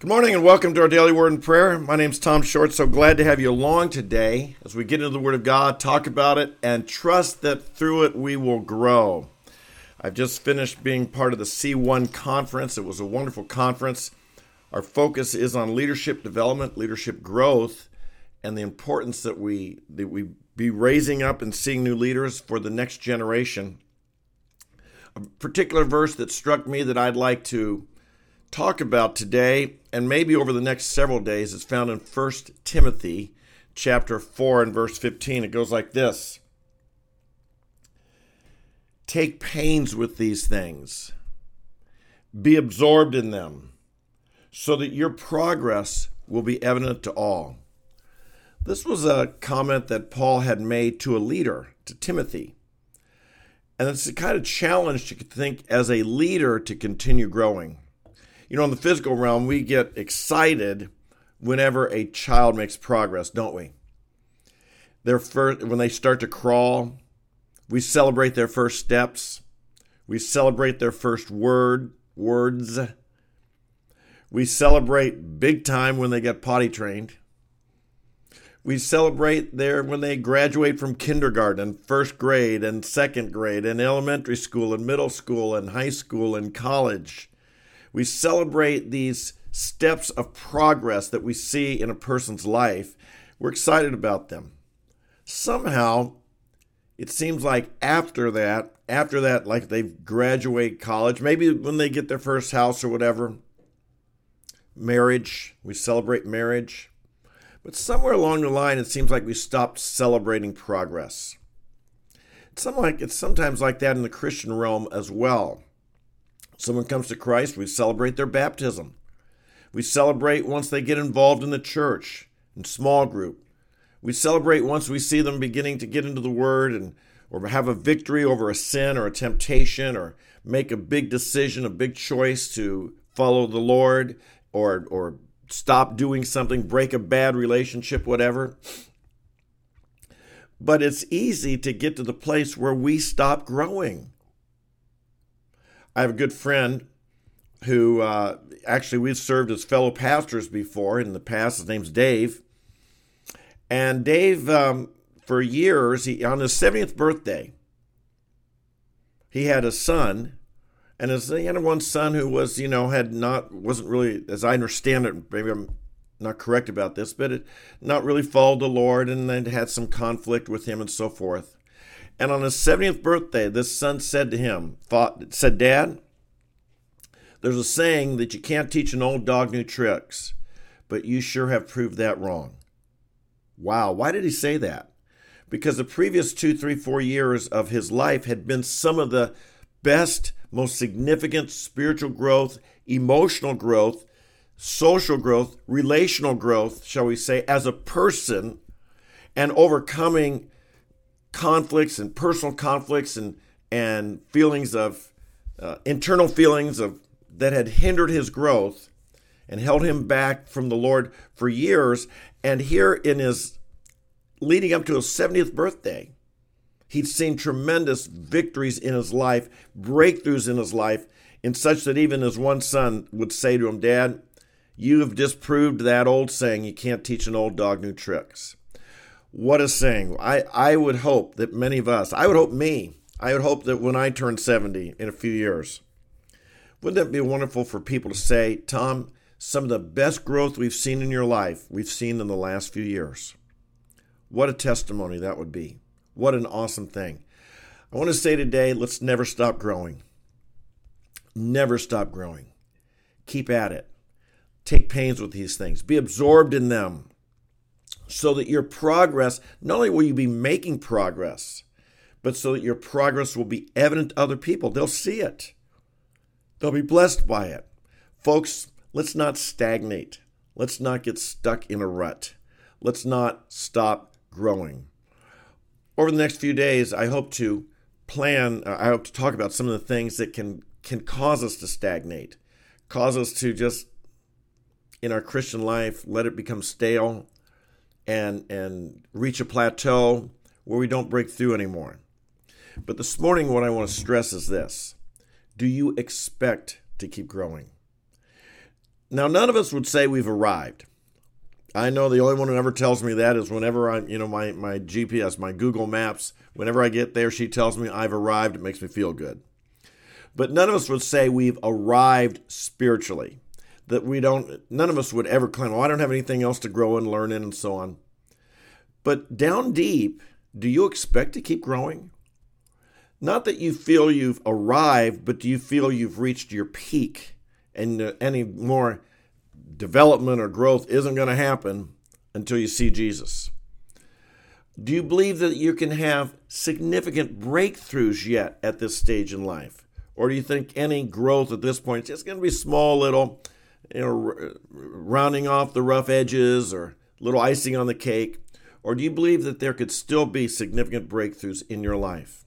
Good morning and welcome to our daily word and prayer. My name is Tom Short. So glad to have you along today as we get into the Word of God, talk about it, and trust that through it we will grow. I've just finished being part of the C1 conference. It was a wonderful conference. Our focus is on leadership development, leadership growth, and the importance that we that we be raising up and seeing new leaders for the next generation. A particular verse that struck me that I'd like to talk about today and maybe over the next several days is found in 1 Timothy chapter 4 and verse 15. It goes like this Take pains with these things, be absorbed in them, so that your progress will be evident to all. This was a comment that Paul had made to a leader, to Timothy. And it's a kind of challenge to think as a leader to continue growing. You know, in the physical realm, we get excited whenever a child makes progress, don't we? Their first, when they start to crawl, we celebrate their first steps. We celebrate their first word, words. We celebrate big time when they get potty trained. We celebrate their when they graduate from kindergarten, first grade, and second grade, and elementary school, and middle school, and high school, and college. We celebrate these steps of progress that we see in a person's life. We're excited about them. Somehow, it seems like after that, after that, like they graduate college, maybe when they get their first house or whatever, marriage, we celebrate marriage. But somewhere along the line, it seems like we stopped celebrating progress. It's, like, it's sometimes like that in the Christian realm as well. Someone comes to Christ, we celebrate their baptism. We celebrate once they get involved in the church, in small group. We celebrate once we see them beginning to get into the Word and or have a victory over a sin or a temptation or make a big decision, a big choice to follow the Lord or or stop doing something, break a bad relationship, whatever. But it's easy to get to the place where we stop growing. I have a good friend who uh, actually we've served as fellow pastors before in the past. His name's Dave. And Dave, um, for years, he on his 70th birthday, he had a son, and his he had one son who was, you know, had not wasn't really, as I understand it, maybe I'm not correct about this, but it not really followed the Lord, and then had some conflict with him and so forth. And on his 70th birthday, this son said to him, thought, said, Dad, there's a saying that you can't teach an old dog new tricks, but you sure have proved that wrong. Wow, why did he say that? Because the previous two, three, four years of his life had been some of the best, most significant spiritual growth, emotional growth, social growth, relational growth, shall we say, as a person, and overcoming conflicts and personal conflicts and and feelings of uh, internal feelings of that had hindered his growth and held him back from the Lord for years. And here in his leading up to his 70th birthday, he'd seen tremendous victories in his life, breakthroughs in his life, in such that even his one son would say to him, Dad, you have disproved that old saying, you can't teach an old dog new tricks. What a saying. I, I would hope that many of us, I would hope me, I would hope that when I turn 70 in a few years, wouldn't that be wonderful for people to say, Tom, some of the best growth we've seen in your life, we've seen in the last few years? What a testimony that would be. What an awesome thing. I want to say today, let's never stop growing. Never stop growing. Keep at it. Take pains with these things. Be absorbed in them so that your progress, not only will you be making progress, but so that your progress will be evident to other people. They'll see it, they'll be blessed by it. Folks, let's not stagnate. Let's not get stuck in a rut. Let's not stop growing. Over the next few days, I hope to plan, uh, I hope to talk about some of the things that can, can cause us to stagnate, cause us to just, in our Christian life, let it become stale, and and reach a plateau where we don't break through anymore. But this morning what I want to stress is this. Do you expect to keep growing? Now, none of us would say we've arrived. I know the only one who ever tells me that is whenever I'm, you know, my, my GPS, my Google Maps, whenever I get there, she tells me I've arrived. It makes me feel good. But none of us would say we've arrived spiritually. That we don't, none of us would ever claim, oh, I don't have anything else to grow and learn in and so on. But down deep, do you expect to keep growing? Not that you feel you've arrived, but do you feel you've reached your peak and uh, any more development or growth isn't going to happen until you see Jesus? Do you believe that you can have significant breakthroughs yet at this stage in life? Or do you think any growth at this point is just going to be small, little, you know, rounding off the rough edges or little icing on the cake? Or do you believe that there could still be significant breakthroughs in your life?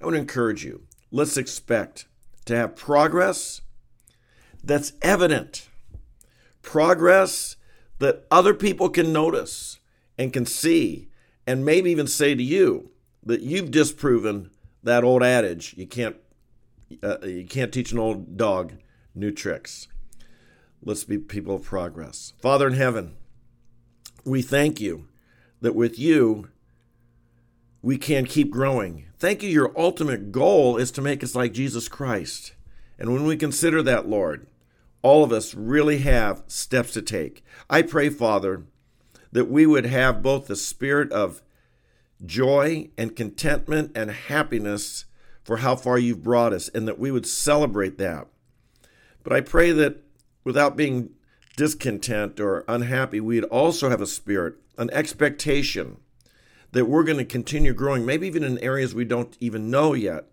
I would encourage you, let's expect to have progress that's evident, progress that other people can notice and can see, and maybe even say to you that you've disproven that old adage you can't uh, you can't teach an old dog new tricks. Let's be people of progress. Father in heaven, we thank you that with you we can keep growing. Thank you. Your ultimate goal is to make us like Jesus Christ. And when we consider that, Lord, all of us really have steps to take. I pray, Father, that we would have both the spirit of joy and contentment and happiness for how far you've brought us, and that we would celebrate that. But I pray that without being discontent or unhappy, we'd also have a spirit, an expectation that we're going to continue growing, maybe even in areas we don't even know yet,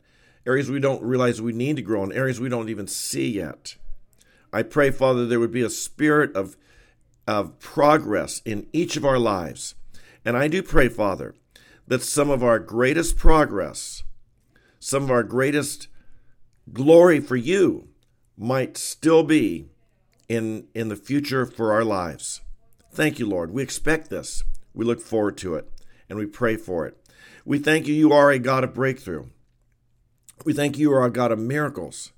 areas we don't realize we need to grow in, areas we don't even see yet. I pray, Father, there would be a spirit of, of progress in each of our lives. And I do pray, Father, that some of our greatest progress, some of our greatest glory for you might still be in, in the future for our lives. Thank you, Lord. We expect this. We look forward to it and we pray for it. We thank you, you are a God of breakthrough. We thank you, you are a God of miracles.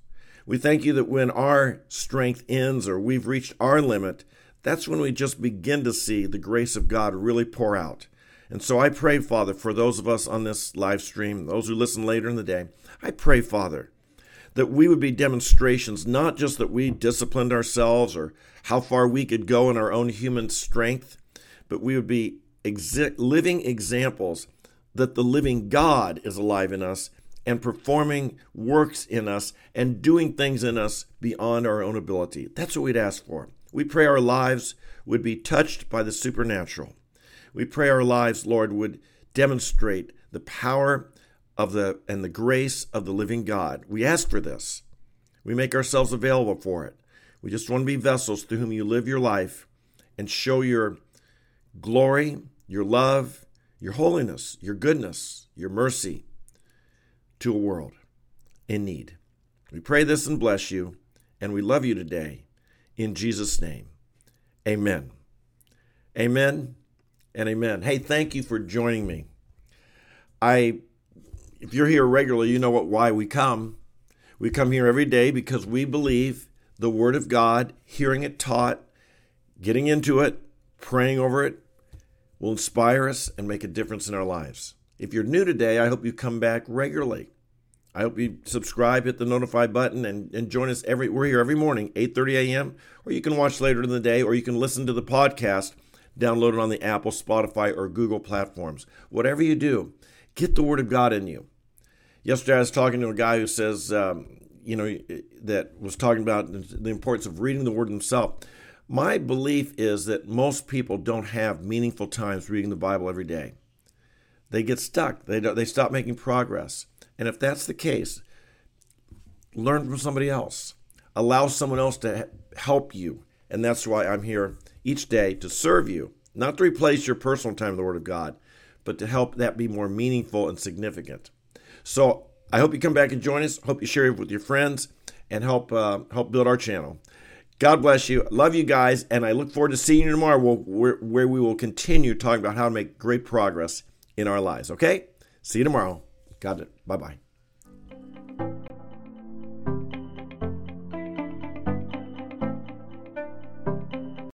We thank you that when our strength ends or we've reached our limit, that's when we just begin to see the grace of God really pour out. And so I pray, Father, for those of us on this live stream, those who listen later in the day, I pray, Father, that we would be demonstrations, not just that we disciplined ourselves or how far we could go in our own human strength, but we would be exi- living examples that the living God is alive in us and performing works in us and doing things in us beyond our own ability. That's what we'd ask for. We pray our lives would be touched by the supernatural. We pray our lives, Lord, would demonstrate the power of the and the grace of the living God. We ask for this. We make ourselves available for it. We just want to be vessels through whom you live your life and show your glory your love, your holiness, your goodness, your mercy to a world in need. We pray this and bless you, and we love you today. In Jesus' name, amen. Amen and amen. Hey, thank you for joining me. I, if you're here regularly, you know what why we come. We come here every day because we believe the Word of God, hearing it taught, getting into it, praying over it, will inspire us and make a difference in our lives. If you're new today, I hope you come back regularly. I hope you subscribe, hit the notify button, and, and join us every. We're here every morning, 8:30 a.m. Or you can watch later in the day, or you can listen to the podcast downloaded on the Apple, Spotify, or Google platforms. Whatever you do, get the Word of God in you. Yesterday, I was talking to a guy who says, um, you know, that was talking about the importance of reading the Word himself. My belief is that most people don't have meaningful times reading the Bible every day. They get stuck. They they stop making progress. And if that's the case, learn from somebody else. Allow someone else to help you. And that's why I'm here each day to serve you, not to replace your personal time with the Word of God, but to help that be more meaningful and significant. So I hope you come back and join us. Hope you share it with your friends and help uh, help build our channel. God bless you. Love you guys, and I look forward to seeing you tomorrow where, where we will continue talking about how to make great progress in our lives. Okay? See you tomorrow. It. Bye bye.